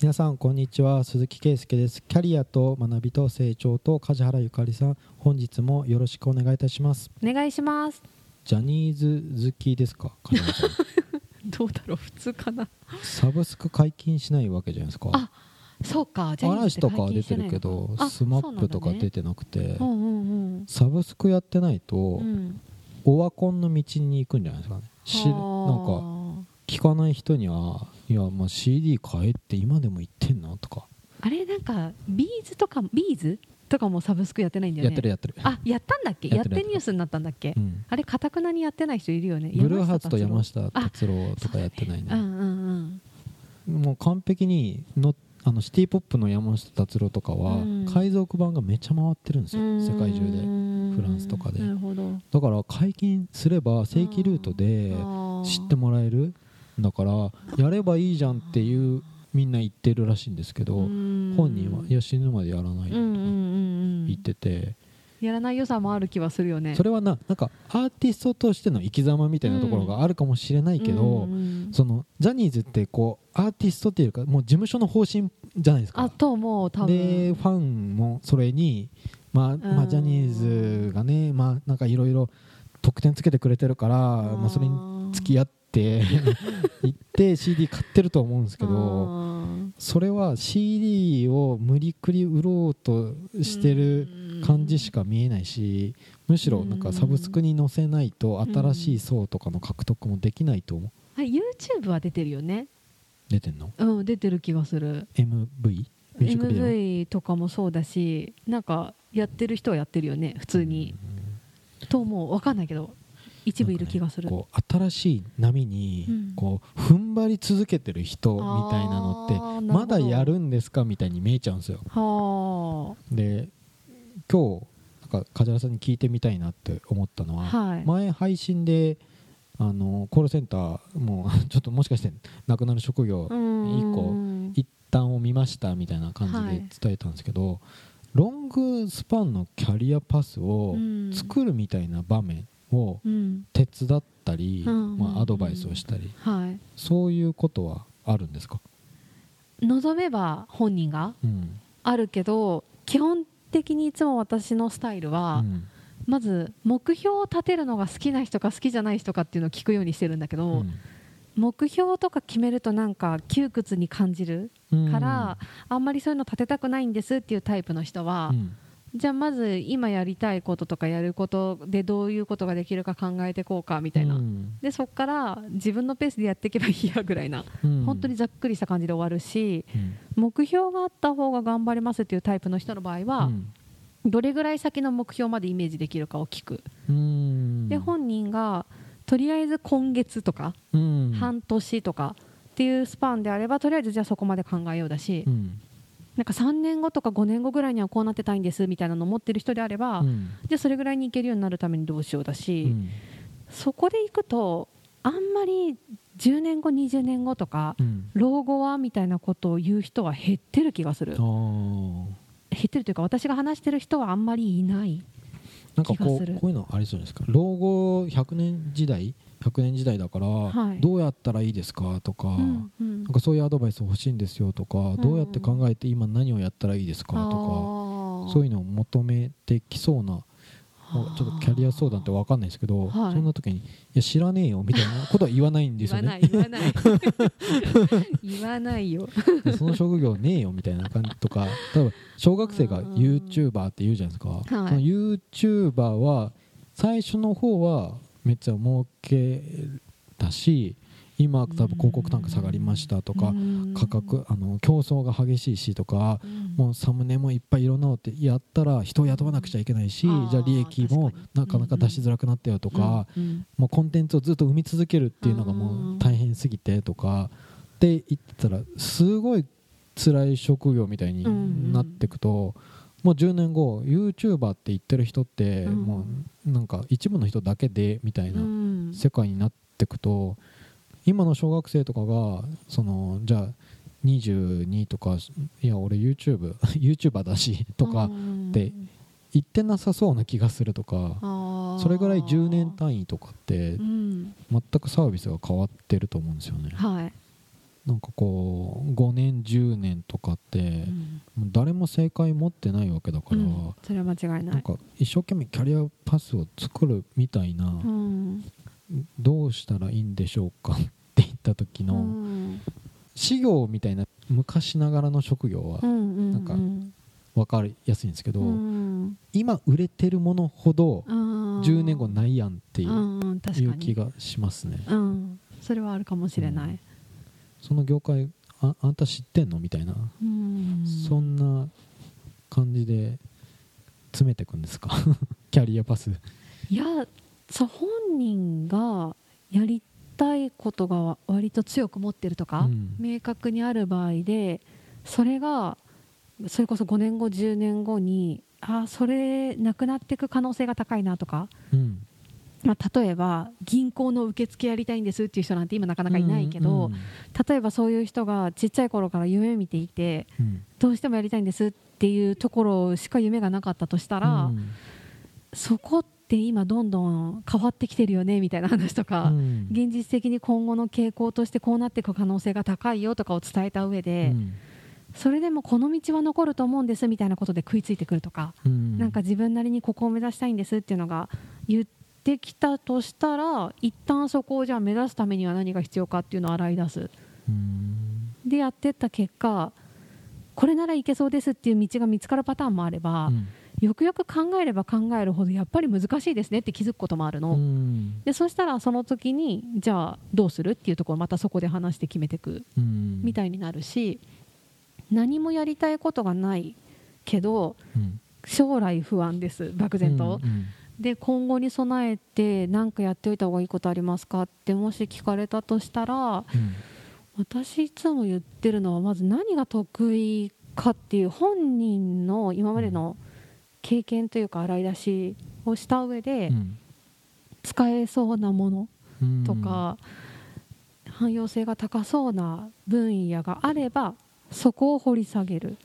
皆さんこんにちは。鈴木圭介です。キャリアと学びと成長と梶原ゆかりさん。本日もよろしくお願いいたします。お願いします。ジャニーズ好きですか？梶原さん。どうだろう。普通かな。サブスク解禁しないわけじゃないですか？あそうか。嵐とかは出てるけどあスマップとか出てなくて、うんうんサブスクやってないと、うん。うんオワコンの道に行くんじゃないですかね。しなんかは聞かない人にはいやまあ CD 買えって今でも言ってんなとか、ああれなんかビーズとかビーズとかもサブスクやってないんだよね。やってるやってる。あやったんだっけ？やってニュースになったんだっけ？うん。あれかたくなにやってない人いるよね。ブルーハーツと山下下達郎とかやってないね。うんうんうん。もう完璧にのあのシティ・ポップの山下達郎とかはうん。海賊版がめっちゃ回ってるんですよ、うん。世界中で。うんフランスとかで。なるほど。だから解禁すれば正規ルートで知ってもらえるだからやればいいじゃんっていうみんな言ってるらしいんですけど本本人はいや死ぬまでやらないとか言ってて。やらない良さもある気はするよね。それはななんかアーティストとしての生き様みたいなところがあるかもしれないけど、うんうんそのジャニーズってこうアーティストっていうかもう事務所の方針じゃないですか。あと思う多分。でファンもそれに、まあまあ、うんジャニーズがね、まあ、なんかいろいろ得点つけてくれてるからまあ、それに付き合って 行って CD 買ってると思うんですけどそれは CD を無理くり売ろうとしてる感じしか見えないしむしろなんかサブスクに載せないと新しい層とかの獲得もできないと思う。はい YouTube は出てるよね。出てんの？うん出てる気がする。MV? MV とかもそうだしなんかやってる人はやってるよね普通に。と思う。分かんないけど一部いる気がする、こう新しい波にうん。こう踏ん張り続けてる人みたいなのってまだやるんですかみたいに見えちゃうんですよ。はで今日なんか梶原さんに聞いてみたいなって思ったのあははい。前配信であのコールセンターもう ちょっともしかしてなくなる職業うん。一個一旦を見ましたみたいな感じで伝えたんですけど、ロングスパンのキャリアパスをうん。作るみたいな場面をうん。手伝ったり、うんまあ、アドバイスをしたり。はい。そういうことはあるんですか、望めば本人がうん。あるけど基本的にいつも私のスタイルは、うん。まず目標を立てるのが好きな人か好きじゃない人かっていうのを聞くようにしてるんだけど、目標とか決めるとなんか窮屈に感じるうん。から、あんまりそういうの立てたくないんですっていうタイプの人は、うんじゃあまず今やりたいこととかやることでどういうことができるか考えていこうかみたいな、うん。でそこから自分のペースでやっていけばいいやぐらいな、うん。本当にざっくりした感じで終わるしうん。目標があった方が頑張れますっていうタイプの人の場合は、うん。どれぐらい先の目標までイメージできるかを聞く、うん。で本人がとりあえず今月とか、うん。半年とかっていうスパンであればとりあえずじゃあそこまで考えようだし、うんなんか3年後とか5年後ぐらいにはこうなってたいんですみたいなのを持ってる人であれば、うん。じゃあそれぐらいにいけるようになるためにどうしようだし、うん。そこでいくとあんまり10年後20年後とかうん。老後はみたいなことを言う人は減ってる気がする。減ってるというか私が話してる人はあんまりいないなんかこうこういうのありそうですか。老後100年時代100年時代だから、はい。どうやったらいいですかとか、うんうん。なんかそういうアドバイス欲しいんですよとか、どうやって考えて今何をやったらいいですかとかそういうのを求めてきそうなちょっとキャリア相談って分かんないですけど、はい。そんな時に「いや知らねえよ」みたいなことは言わないんです言わよねない言わない。言わない よ。でその職業ねえよみたいな感じとか例えば小学生が YouTuber って言うじゃないですか、その YouTuber は最初の方はめっちゃ儲けたし今多分広告単価下がりましたとか価格あの競争が激しいしとかもうサムネもいっぱいいろんなのってやったら人を雇わなくちゃいけないしじゃあ利益もなかなか出しづらくなったよとかもうコンテンツをずっと生み続けるっていうのがもう大変すぎてとかって言ってたらすごい辛い職業みたいになっていくともう10年後 YouTuber って言ってる人ってうん。もうなんか一部の人だけでみたいなうん。世界になっていくと今の小学生とかがそのじゃあ22とかいや俺 YouTube YouTuber だしとかって言ってなさそうな気がするとかそれぐらい10年単位とかってうん。全くサービスが変わってると思うんですよね。はいなんかこう5年10年とかって、誰も正解持ってないわけだから、うん。それは間違いななんいか一生懸命キャリアパスを作るみたいな、うん。どうしたらいいんでしょうか って言った時うの、ん。事業みたいな昔ながらの職業はなんかうん。分かりやすいんですけど、うん。今売れてるものほどうん10年後ないやんっていう,、気がしますね。うん。それはあるかもしれないその業界ああんた知ってんの？みたいな、うん。そんな感じで詰めていくんですか？キャリアパス。いやそう本人がやりたいことが割と強く持ってるとか、うん。明確にある場合でそれがそれこそ5年後10年後にあそれなくなっていく可能性が高いなとか、うんまあ、例えば銀行の受付やりたいんですっていう人なんて今なかなかいないけど、うん例えばそういう人がちっちゃい頃から夢見ていてうん。どうしてもやりたいんですっていうところしか夢がなかったとしたら、うん。そこって今どんどん変わってきてるよねみたいな話とか、うん。現実的に今後の傾向としてこうなっていく可能性が高いよとかを伝えた上で、うん。それでもこの道は残ると思うんですみたいなことで食いついてくるとか、うん。なんか自分なりにここを目指したいんですっていうのが言ってきたとしたら一旦そこをじゃあ目指すためには何が必要かっていうのを洗い出す。うん。でやってった結果これならいけそうですっていう道が見つかるパターンもあれば、うん。よくよく考えれば考えるほどやっぱり難しいですねって気づくこともあるの、うん。でそしたらその時にじゃあどうするっていうところをまたそこで話して決めていくうん。みたいになるし何もやりたいことがないけどうん。将来不安です漠然と、うんで今後に備えて何かやっておいた方がいいことありますか？ってもし聞かれたとしたらうん私いつも言ってるのはまず何が得意かっていう本人の今までの経験というか洗い出しをした上で使えそうなものとか汎用性が高そうな分野があればそこを掘り下げる。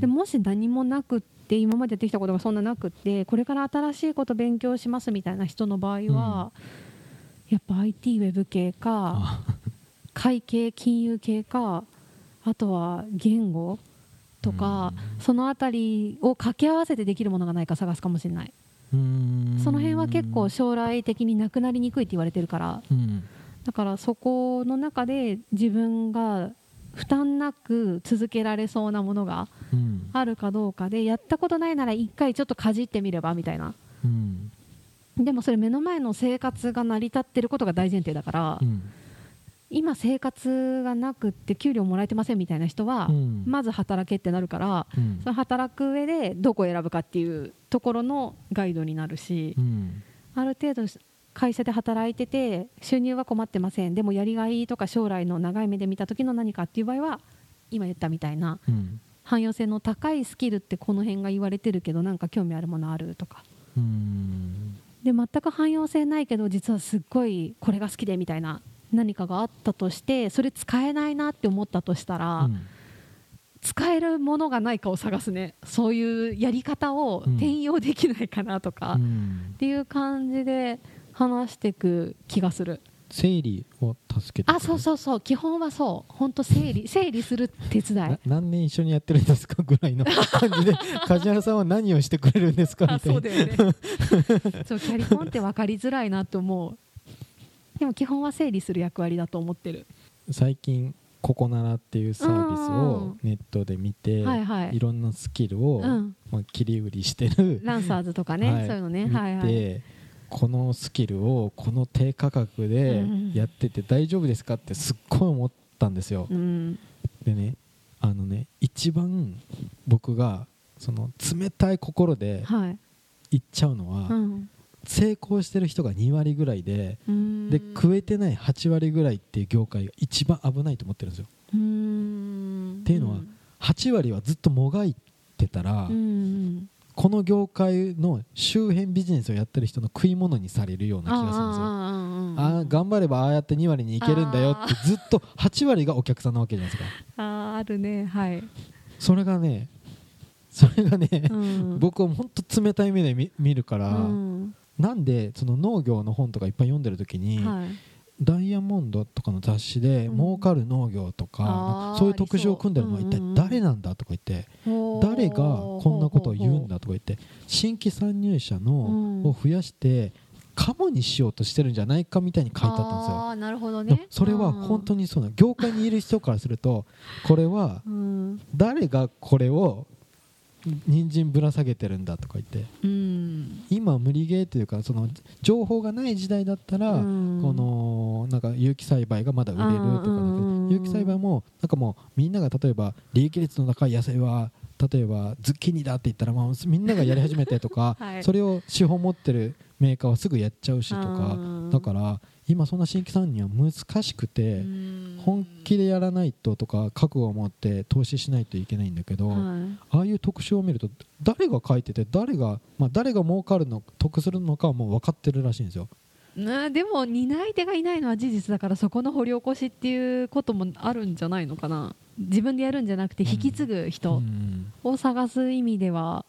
でもし何もなくって今までやってきたことがそんななくってこれから新しいこと勉強しますみたいな人の場合は、やっぱ IT ウェブ系かあ。会計金融系かあとは言語とか、そのあたりを掛け合わせてできるものがないか探すかもしれない。うん。その辺は結構将来的になくなりにくいって言われてるからうんだからそこの中で自分が負担なく続けられそうなものがうん。あるかどうかでやったことないなら一回ちょっとかじってみればみたいな。うん。でもそれ目の前の生活が成り立ってることが大前提だから、うん。今生活がなくって給料もらえてませんみたいな人は、うん。まず働けってなるからうん。その働く上でどこを選ぶかっていうところのガイドになるし、うん。ある程度会社で働いてて収入は困ってません。でもやりがいとか将来の長い目で見た時の何かっていう場合は今言ったみたいなうん。汎用性の高いスキルってこの辺が言われてるけどなんか興味あるものあるとか。うん。で全く汎用性ないけど実はすっごいこれが好きでみたいな何かがあったとしてそれ使えないなって思ったとしたら、うん。使えるものがないかを探すね。そういうやり方を転用できないかなとか、うっん。ていう感じで話していく気がする。整理を助けてあそうそうそう。基本はそう。本当整理。整理する手伝い。な何年一緒にやってるんですか？ぐらいの感じで。梶原さんは何をしてくれるんですか？みあたいな。そうだよね。そうキャリコンって分かりづらいなと思う。でも基本は整理する役割だと思ってる。最近ココナラっていうサービスをネットで見て、はいはい。いろんなスキルを、うん。まあ、切り売りしてる。ランサーズとかね、はい。そういうのね。はいはいこのスキルをこの低価格でうん。やってて大丈夫ですかってすっごい思ったんですよ、うん。でねあのね一番僕がその冷たい心ではい。言っちゃうのは、うん。成功してる人が2割ぐらいでうん。で食えてない8割ぐらいっていう業界が一番危ないと思ってるんですよ。うん。っていうのは8割はずっともがいてたら、うんこの業界の周辺ビジネスをやってる人の食い物にされるような気がするんですよ。ああー頑張ればああやって2割にいけるんだよってずっと 8割がお客さんなわけじゃないですか。あーあるねはい、それがねそれがね、うん、僕は本当冷たい目で見見るから、うん。なんでその農業の本とかいっぱい読んでる時に、はいダイヤモンドとかの雑誌でうん。儲かる農業とか、そういう特集を組んでるのは一体誰なんだとか言って、誰がこんなことを言うんだとか言って新規参入者のうんを増やしてカモにしようとしてるんじゃないかみたいに書いてあったんですよ。なるほどね。それは本当にそうなの業界にいる人からするとこれはうん。誰がこれを人参ぶら下げてるんだとか言って。うん。今無理ゲーというかその情報がない時代だったら、うん。このなんか有機栽培がまだ売れるとか有機栽培もなんかもうみんなが例えば利益率の高い野菜は例えばズッキーニだって言ったらまあみんながやり始めてとか、はい。それを資本持ってるメーカーはすぐやっちゃうしとか。うん。だから今そんな新規参入は難しくてうん。本気でやらないととか覚悟を持って投資しないといけないんだけど、はい。ああいう特集を見ると誰が書いてて誰が、まあ、誰が儲かるの得するのかはもう分かってるらしいんですよ。なでも担い手がいないのは事実だからそこの掘り起こしっていうこともあるんじゃないのかな。自分でやるんじゃなくて引き継ぐう人ん。を探す意味では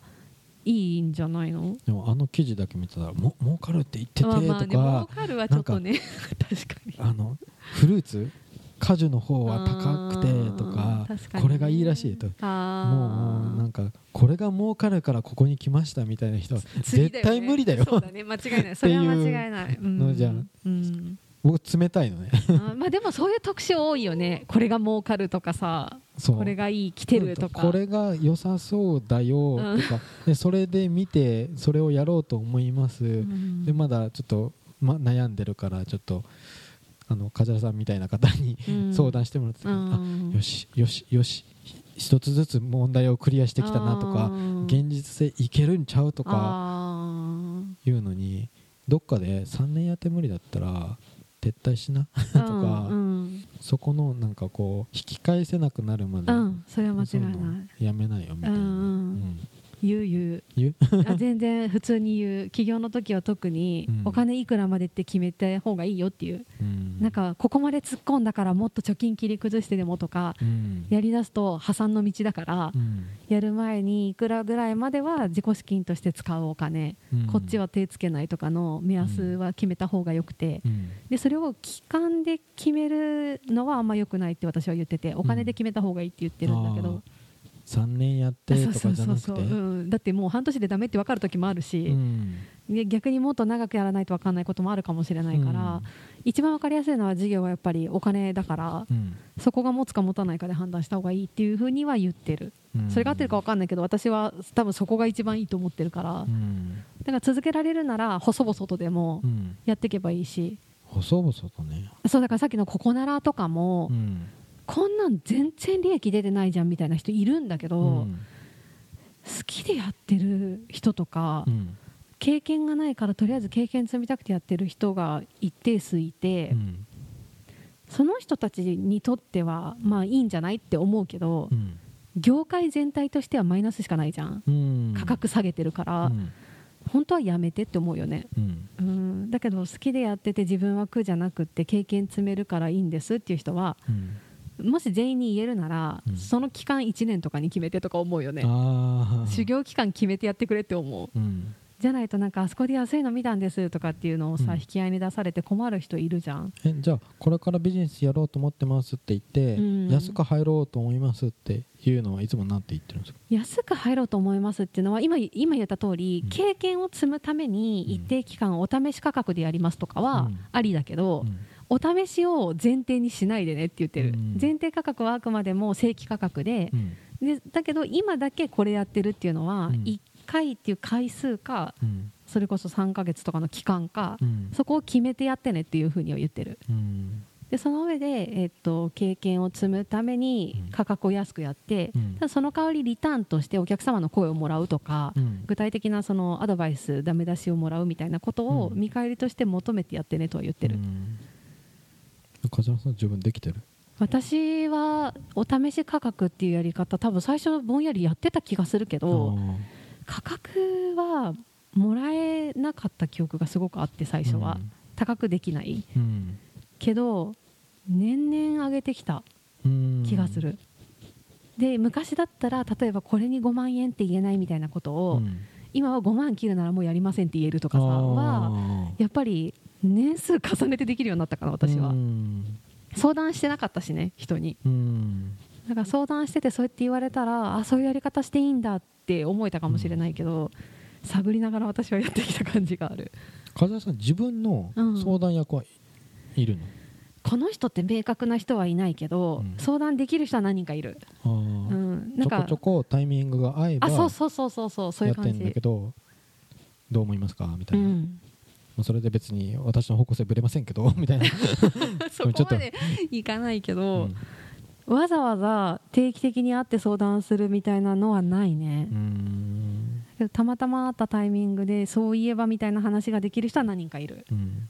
いいんじゃないの？でもあの記事だけ見てたらも儲かるって言っててまあまあかかるはちょっとね。確かに。あのフルーツ？果樹の方は高くてとあかこれがいいらしいと。あもうなんかこれが儲かるからここに来ましたみたいな人は絶対無理だよ。そうだね。間違いない。それは間違いない。うんのじゃうん僕冷たいのね。まあでもそういう特集多いよね。これが儲かるとかさこれがいい来てるとか。これが良さそうだよとか、でそれで見てそれをやろうと思います、うん。でまだちょっと、ま、悩んでるからちょっとあの梶原さんみたいな方に、うん。相談してもらって、うん。あよしよしよし一つずつ問題をクリアしてきたなとかうん。現実性いけるんちゃうとかあいうのにどっかで3年やって無理だったら撤退しなー とか、うん。そこのなんかこう引き返せなくなるまで、うんそれは間違いない。やめないよみたいな、うんうん。うん言う言う。言う？あ全然普通に言う。起業の時は特にうん。お金いくらまでって決めた方がいいよっていう、うん。なんかここまで突っ込んだからもっと貯金切り崩してでもとかうん。やりだすと破産の道だからうん。やる前にいくらぐらいまでは自己資金として使うお金うん。こっちは手つけないとかの目安は決めた方がよくてうん。でそれを期間で決めるのはあんま良くないって私は言っててお金で決めた方がいいって言ってるんだけど、3年やってとかじゃなくて？そうそうそうそううん、だってもう半年でダメって分かる時もあるし、うん。で逆にもっと長くやらないと分かんないこともあるかもしれないから、うん。一番分かりやすいのは事業はやっぱりお金だからうん。そこが持つか持たないかで判断した方がいいっていうふうには言ってる、うん。それが合ってるか分かんないけど私は多分そこが一番いいと思ってるから、うん。だから続けられるなら細々とでもうん。やっていけばいいし、細々とね。そうだからさっきのココナラとかも、うんこんなん全然利益出てないじゃんみたいな人いるんだけど、うん好きでやってる人とか、うん。経験がないからとりあえず経験積みたくてやってる人が一定数いて、うん。その人たちにとってはまあいいんじゃないって思うけど、うん。業界全体としてはマイナスしかないじゃん、うん。価格下げてるから、うん。本当はやめてって思うよね、うん。うん、だけど好きでやってて自分は苦じゃなくって経験積めるからいいんですっていう人はうんもし全員に言えるなら、うん。その期間1年とかに決めてとか思うよね。修行期間決めてやってくれって思う。うん。じゃないとなんかあそこで安いの見たんですとかっていうのをさ、うん。引き合いに出されて困る人いるじゃん。えじゃあこれからビジネスやろうと思ってますって言って、うん。安く入ろうと思いますっていうのはいつもなんて言ってるんですか？安く入ろうと思いますっていうのは今今言った通り、うん。経験を積むために一定期間お試し価格でやりますとかはうん。ありだけど、うんお試しを前提にしないでねって言ってる、うん。前提価格はあくまでも正規価格で。う、ん。でだけど今だけこれやってるっていうのは、うん。1回っていう回数かうん。それこそ3ヶ月とかの期間か、うん。そこを決めてやってねっていうふうには言ってる。うん。でその上で、えっと経験を積むためにうん。価格を安くやって、うん。ただその代わりリターンとしてお客様の声をもらうとか、うん。具体的なそのアドバイスダメ出しをもらうみたいなことをうん。見返りとして求めてやってねとは言ってる、うん梶原さん自分できてる？私はお試し価格っていうやり方多分最初ぼんやりやってた気がするけど価格はもらえなかった記憶がすごくあって最初は、高くできない。うん。けど年々上げてきたうん。気がする、で昔だったら例えばこれに5万円って言えないみたいなことを、うん。今は5万切るならもうやりませんって言えるとかさはあやっぱり年数重ねてできるようになったかな私は、うん。相談してなかったしね人に。うん。だから相談しててそうやって言われたらあそういうやり方していいんだって思えたかもしれないけど、探りながら私はやってきた感じがある。風間さん自分の相談役はいるの、この人って明確な人はいないけど、うん。相談できる人は何人かいる、うん、なんかちょこちょこタイミングが合えばあそうそうそうそうそうそういやってんだう感じけどどう思いますか？みたいな、うん、まあそれで別に私の方向性ぶれませんけどみたいな、そこまでいかないけうど、ん。わざわざ定期的に会って相談するみたいなのはないね。たまたま会ったタイミングでそういえばみたいな話ができる人は何人かいる。うん。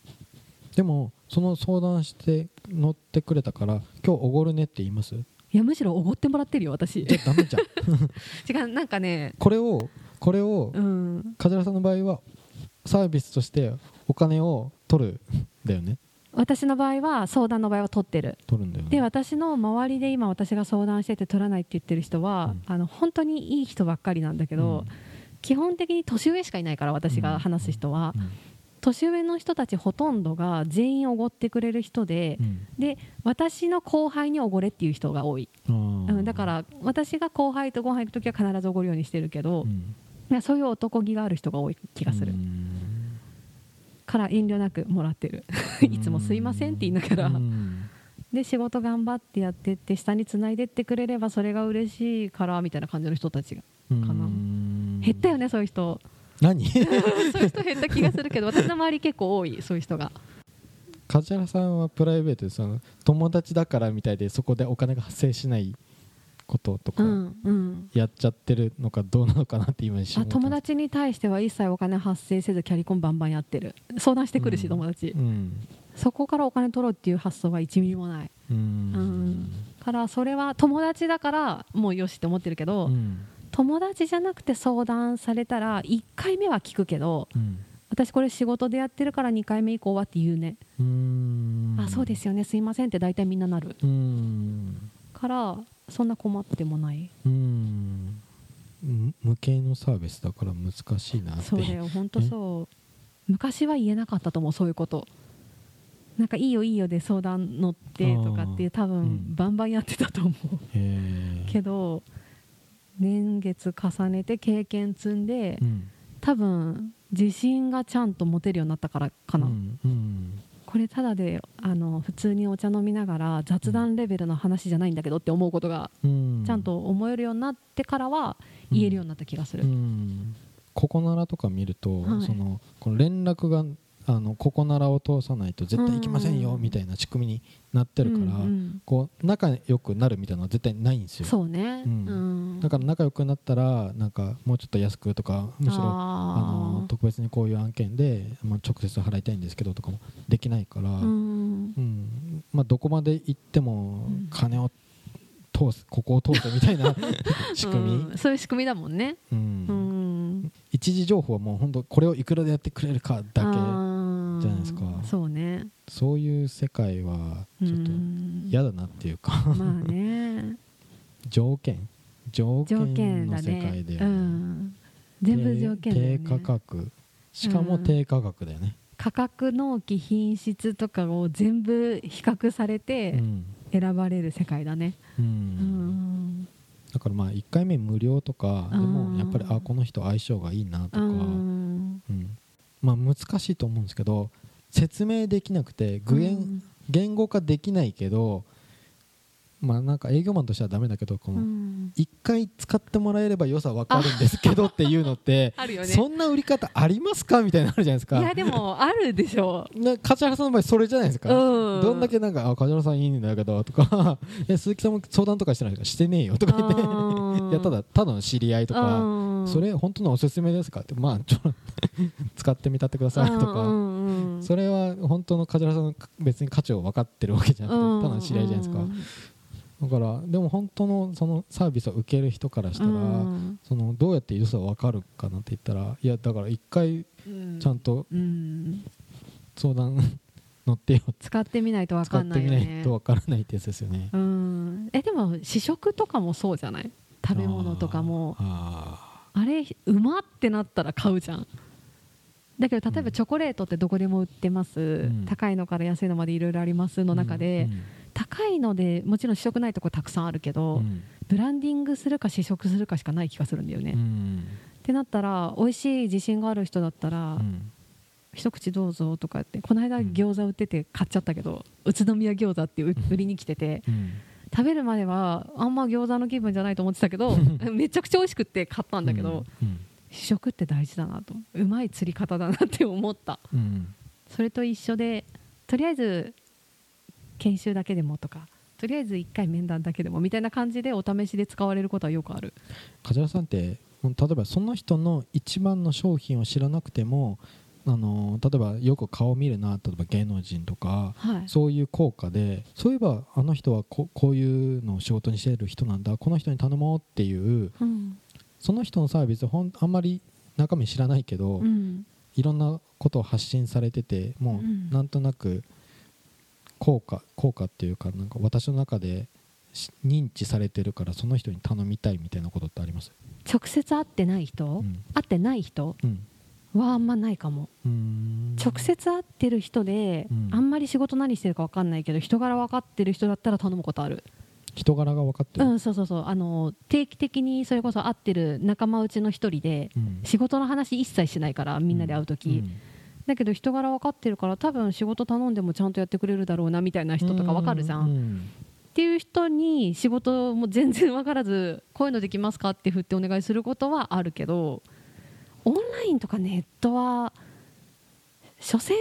でもその相談して乗ってくれたから今日おごるねって言います？いやむしろおごってもらってるよ私。じゃダメじゃん。違うなんかね。これをこれをうん。梶原さんの場合はサービスとしてお金を取るんだよね。私の場合は相談の場合は取ってる。取るんだよね。で私の周りで今私が相談してて取らないって言ってる人は、あの本当にいい人ばっかりなんだけど、基本的に年上しかいないから私が話す人は、うん。年上の人たちほとんどが全員おごってくれる人でう、ん。で私の後輩におごれっていう人が多い、あうん、ーだから私が後輩とご飯行く時は必ずおごるようにしてるけどそういう男気がある人が多い気がする、うんから遠慮なくもらってる。いつもすいませんって言いながら、うん。で仕事頑張ってやってって下につないでってくれればそれが嬉しいからみたいな感じの人たちが。かな。うん。減ったよねそういう人。何？そういう人減った気がするけど私の周り結構多いそういう人が。梶原さんはプライベートでその友達だからみたいでそこでお金が発生しないこととうかやっちゃってるのかどうなのかなって今一瞬友達に対しては一切お金発生せずキャリコンバンバンやってる。相談してくるし、うん。友達。うん。そこからお金取ろうっていう発想は1ミリもない。うん。うん。からそれは友達だからもうよしって思ってるけど、うん。友達じゃなくて相談されたら1回目は聞くけどうん。私これ仕事でやってるから2回目以降はって言うね、うん。あそうですよね。すいませんって大体みんななる。うん。からそんな困ってもない。うん。む無形のサービスだから難しいなって。そうだよ本当そう。昔は言えなかったと思うそういうこと。なんかいいよいいよで相談乗ってとかって多うん。分バンバンやってたと思う。へー。けど年月重ねて経験積んでうん。多分自信がちゃんと持てるようになったからかな、うんうんこれただであの普通にお茶飲みながら雑談レベルの話じゃないんだけどって思うことがうん。ちゃんと思えるようになってからは言えるようになった気がする、うん。ここならとか見ると、はい。そのこの連絡があのここならを通さないと絶対行きませんようん。みたいな仕組みになってるから、うんうん。こう仲良くなるみたいなのは絶対ないんですよ。そうね、うん。うん。だから仲良くなったらなんかもうちょっと安くとかむしろあのあ特別にこういう案件で、まあ、直接払いたいんですけどとかもできないから、ーうん。うん。まあ、どこまで行ってもうん。金を通すここを通すみたいな 仕組み、うん。そういう仕組みだもんね、うん。うん、一時情報はもう本当これをいくらでやってくれるかだけじゃないですか。そうね。そういう世界はちょっと嫌だなっていうか、まあね。条件。条条件の世界で、ね。うん、全部条件ね。低価格。しかも低価格だよね、価格納期品質とかを全部比較されうてん。選ばれる世界だね。うん。うん。だからまあ1回目無料とかでうんもやっぱりあこの人相性がいいなとか、うん。うんまあ難しいと思うんですけど説明できなくて具現、うん。言語化できないけどまあなんか営業マンとしてはダメだけどこのうん。一回使ってもらえれば良さ分かるんですけどっていうのって あるよね。そんな売り方ありますか？みたいなのあるじゃないですかいやでもあるでしょ。な梶原さんの場合それじゃないですか、うん。どんだけなんかあ梶原さんいいんだけどとか。え鈴木さんも相談とかしてないですか？してねえよとか言って。うんいやただただの知り合いとかうん。それ本当のおすすめですかってまあちょ 使ってみたってくださいとうんかそれは本当の梶原さんの別に価値を分かってるわけじゃなくてただの知り合いじゃないですか。だからでも本当のそのサービスを受ける人からしたら、うん。そのどうやって良さ分かるかなって言ったらいやだから一回うん。ちゃんとうん。相談乗ってよ。使ってみないと分使ってかんないよみないねと分からないってやつですよね。うん。えでも試食とかもそうじゃない？食べ物とかも。ああれ馬ってなったら買うじゃん。だけど例えばチョコレートってどこでも売ってます、ん。高いのから安いのまでいろいろありますの中で、高いのでもちろん試食ないとこたくさんあるけうど、ん。ブランディングするか試食するかしかない気がするんだよね。っうんてなったら美味しい自信がある人だったら、うん。一口どうぞとかってこの間うん餃子売ってて買っちゃったけど、宇都宮餃子ってう売りに来ててうん食べるまではあんま餃子の気分じゃないと思ってたけど めちゃくちゃ美味しくって買ったんだけど、うん試食って大事だなと。うまい釣り方だなって思った。うん。それと一緒でとりあえず研修だけでもとかとりあえず1回面談だけでもみたいな感じでお試しで使われることはよくある。梶原さんって例えばその人の一番の商品を知らなくてもあの例えばよく顔見るな例えば芸能人とかはい。そういう効果でそういえばあの人はここういうのを仕事にしている人なんだこの人に頼もうっていううん。その人のサービスほんあんまり中身知らないけど、うん。いろんなことを発信されててもうなんとなく効果効果っていうかなんか私の中でし認知されてるからその人に頼みたいみたいなことってあります？直接会ってない人、うん。会ってない人？うんはあんまないかも。直接会ってる人で、うん。あんまり仕事何してるか分かんないけど人柄分かってる人だったら頼むことある。人柄が分かってる、うんそうそうそう。あの定期的にそれこそ会ってる仲間内の一人でうん。仕事の話一切しないからみんなで会う時、だけど人柄分かってるから多分仕事頼んでもちゃんとやってくれるだろうなみたいな人とか分かるじゃん、うっ、ていう人に仕事も全然分からずこういうのできますかって振ってお願いすることはあるけどオンラインとかネットは所詮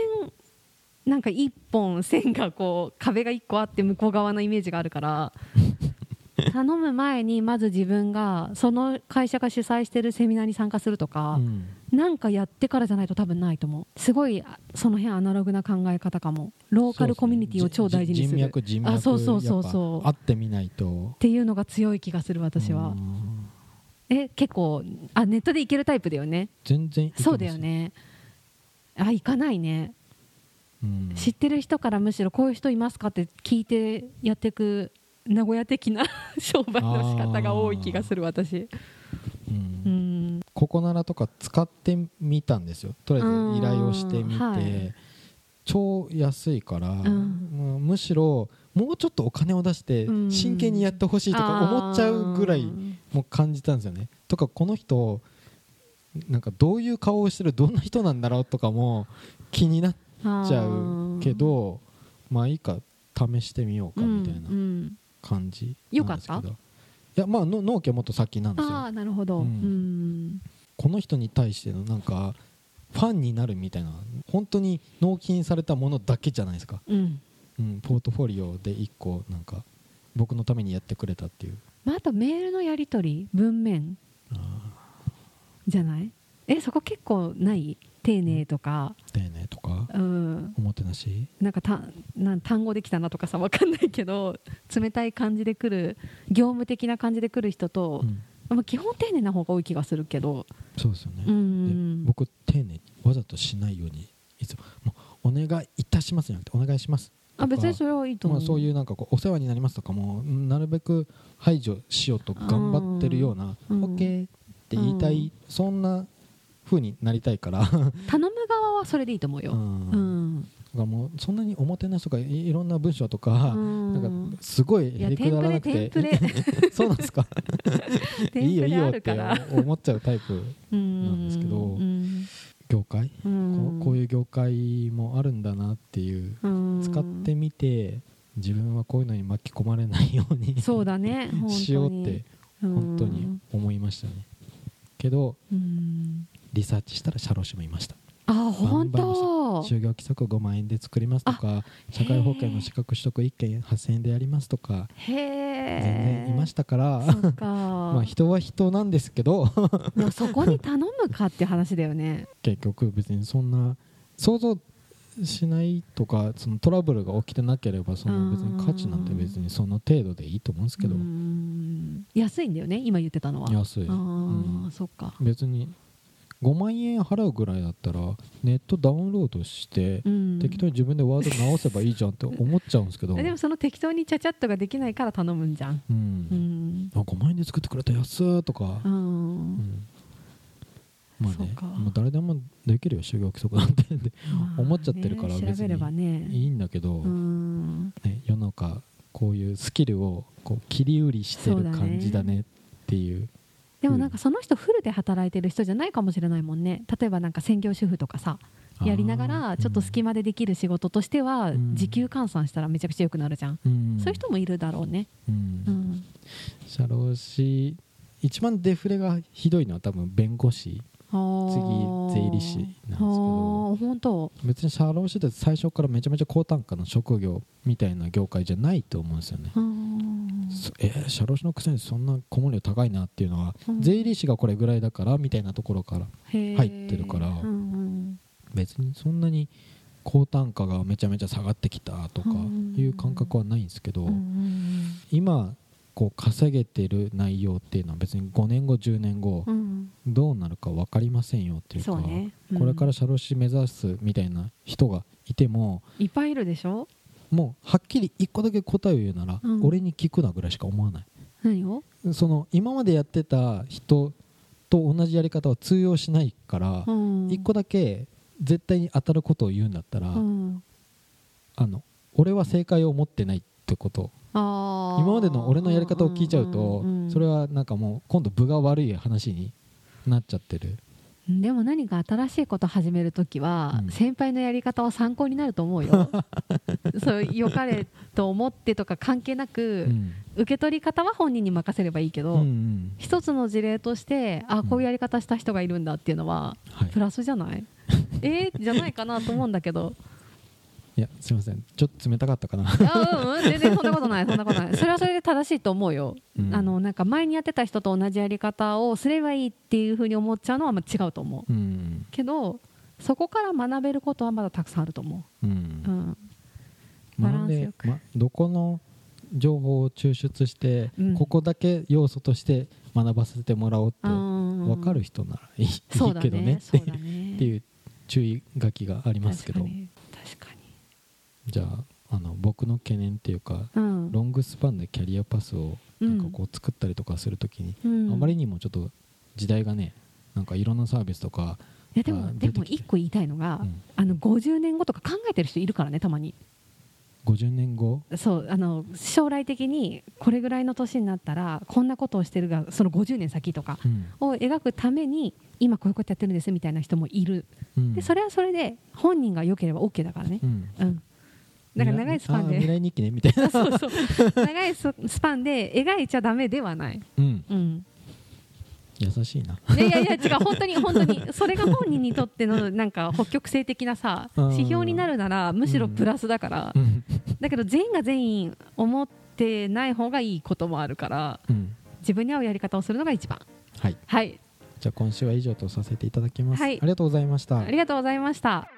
なんか一本線がこう壁が一個あって向こう側のイメージがあるから 頼む前にまず自分がその会社が主催してるセミナーに参加するとか、うん。なんかやってからじゃないと多分ないと思う。すごいあその辺アナログな考え方かも。ローカルコミュニティを超大事にする。人脈人脈あそうそうそうそう。やっぱ会ってみないと。っていうのが強い気がする私は。うんえ結構あネットで行けるタイプだよね。全然そうだよ、ね。あ行かないね。うん。知ってる人からむしろこういう人いますかって聞いてやっていく名古屋的な 商売の仕方が多い気がする私。うんうん。ココナラとか使ってみたんですよ。とりあえず依頼をしてみて、うん。はい。超安いから、うむしろもうちょっとお金を出してうん。真剣にやってほしいとか思っちゃうぐらいあーもう感じたんですよね。とかこの人なんかどういう顔をしてるどんな人なんだろうとかも気になっちゃうけどまあいいか試してみようかみたいなうんうん。感じよかった？なんですけど、いやまあの納期はもっと先なんですよ。ああなるほど、ううん。んこの人に対してのなんかファンになるみたいな本当に納金されたものだけじゃないですか、うん。うん、ポートフォリオで1個なんか僕のためにやってくれたっていうまあ、あとメールのやり取り文面。じゃない？えそこ結構ない？丁寧とか、丁寧とか？うん、おもてなし？なんかたなん単語できたなとかさ分かんないけど冷たい感じで来る業務的な感じで来る人とう、ん。まあ、基本丁寧な方が多い気がするけど、そうですよね、うん。で僕丁寧にわざとしないようにいつもお願いいたしますじゃなくてお願いしますあ別にそれはいいと思う、まあ、そういうなんかこうお世話になりますとかもうんなるべく排除しようと頑張ってるようなうん。OK って言いたい、そんな風になりたいから。頼む側はそれでいいと思うよ、うん。うんだからもうそんなにおもてなしとかいいろんな文章とか、うん。なんかすごいへりくだらなくて。そうなんですか？いいよいいよって思っちゃうタイプうんなんですけど。うん業界、うん。こうこういう業界もあるんだなっていう。うん。使ってみて自分はこういうのに巻き込まれないようにそうだね しようって本当に思いましたね。けどうん。リサーチしたら社労士もいましたあ本当。就業規則5万円で作りますとか社会保険の資格取得1件8000円でやりますとか全然いましたから、か。まあ人は人なんですけど。まあそこに頼むかっていう話だよね。結局別にそんな想像しないとかそのトラブルが起きてなければその別に価値なんて別にその程度でいいと思うんですけど。うん。安いんだよね今言ってたのは。安い、あうん。あそっか。別に5万円払うぐらいだったらネットダウンロードしてうん。適当に自分でワード直せばいいじゃんって思っちゃうんですけど、でもその適当にちゃちゃっとができないから頼むんじゃん。うん。うん。あ5万円で作ってくれた安ーとか、まあねもう誰でもできるよ就業規則なんて。思っちゃってるから別にいいんだけど、うん。ね、世の中こういうスキルをこう切り売りしてる感じだねっていうでもなんかその人フルで働いてる人じゃないかもしれないもんね。例えばなんか専業主婦とかさやりながらちょっと隙間でできる仕事としてはうん時給換算したらめちゃくちゃ良くなるじゃん、うん。そういう人もいるだろうね、うん。うん、社労士一番デフレがひどいのは多分弁護士次税理士なんですけど。別に社労士って最初からめちゃめちゃ高単価の職業みたいな業界じゃないと思うんですよね、えー社労士のくせにそんな顧問料高いなっていうのは、うん。税理士がこれぐらいだからみたいなところから入ってるからうんうん。別にそんなに高単価がめちゃめちゃ下がってきたとかいう感覚はないんですけど、うんうん。今こう稼げてる内容っていうのは別に5年後10年後うん。どうなるか分かりませんよっていうかね。うん。これから社労士目指すみたいな人がいてもいっぱいいるでしょ？もうはっきり1個だけ答えを言うなら、うん。俺に聞くなぐらいしか思わない。何を？その今までやってた人と同じやり方は通用しないから、うん。1個だけ絶対に当たることを言うんだったら、うん。あの俺は正解を持ってないってこと今までの俺のやり方を聞いちゃうと、それはなんかもう今度分が悪い話になっちゃってる。でも何か新しいこと始めるときは、うん。先輩のやり方は参考になると思うよ。そう良かれと思ってとか関係なく、うん。受け取り方は本人に任せればいいけど、うんうん。一つの事例としてあこういうやり方した人がいるんだっていうのは、はい。プラスじゃない？えー、じゃないかなと思うんだけどいやすいません。ちょっと冷たかったかな。あうんうん。全然そんなことないそんなことない。それはそれで正しいと思うよ、うん。あのなんか前にやってた人と同じやり方をすればいいっていうふうに思っちゃうのはまあ違うと思う。うん。けどそこから学べることはまだたくさんあると思う。う、うん。ん、バランスよく。まあどこの情報を抽出して、うん。ここだけ要素として学ばせてもらおうって分分かる人ならいい,、けどねね。っていう注意書きがありますけどじゃああの僕の懸念っていうかに、うん。ロングスパンでキャリアパスをうん。なんかこう作ったりとかするときに、うん。あまりにもちょっと時代がねなんかいろんなサービスとか、いやでもあでも一個言いたいのが、うん。あの50年後とか考えてる人いるからねたまに。50年後？そうあの将来的にこれぐらいの年になったらこんなことをしてるがその50年先とかうん。を描くために今こういうことやってるんですみたいな人もいる。うん。でそれはそれで本人が良ければ OK だからね。うん。うんだから長いスパンで。未来日記ねみたいな、あそうそう。長いススパンで描いちゃダメではない、うん、うん、優しいな。いやいやいや違う本当に本当に。それが本人にとってのなんか北極星的なさうん。指標になるならむしろプラスだから、うん。だけど全員が全員思ってない方がいいこともあるからうん。自分に合うやり方をするのが一番。はい。はい。じゃあ今週は以上とさせていただきます、はい。ありがとうございました。ありがとうございました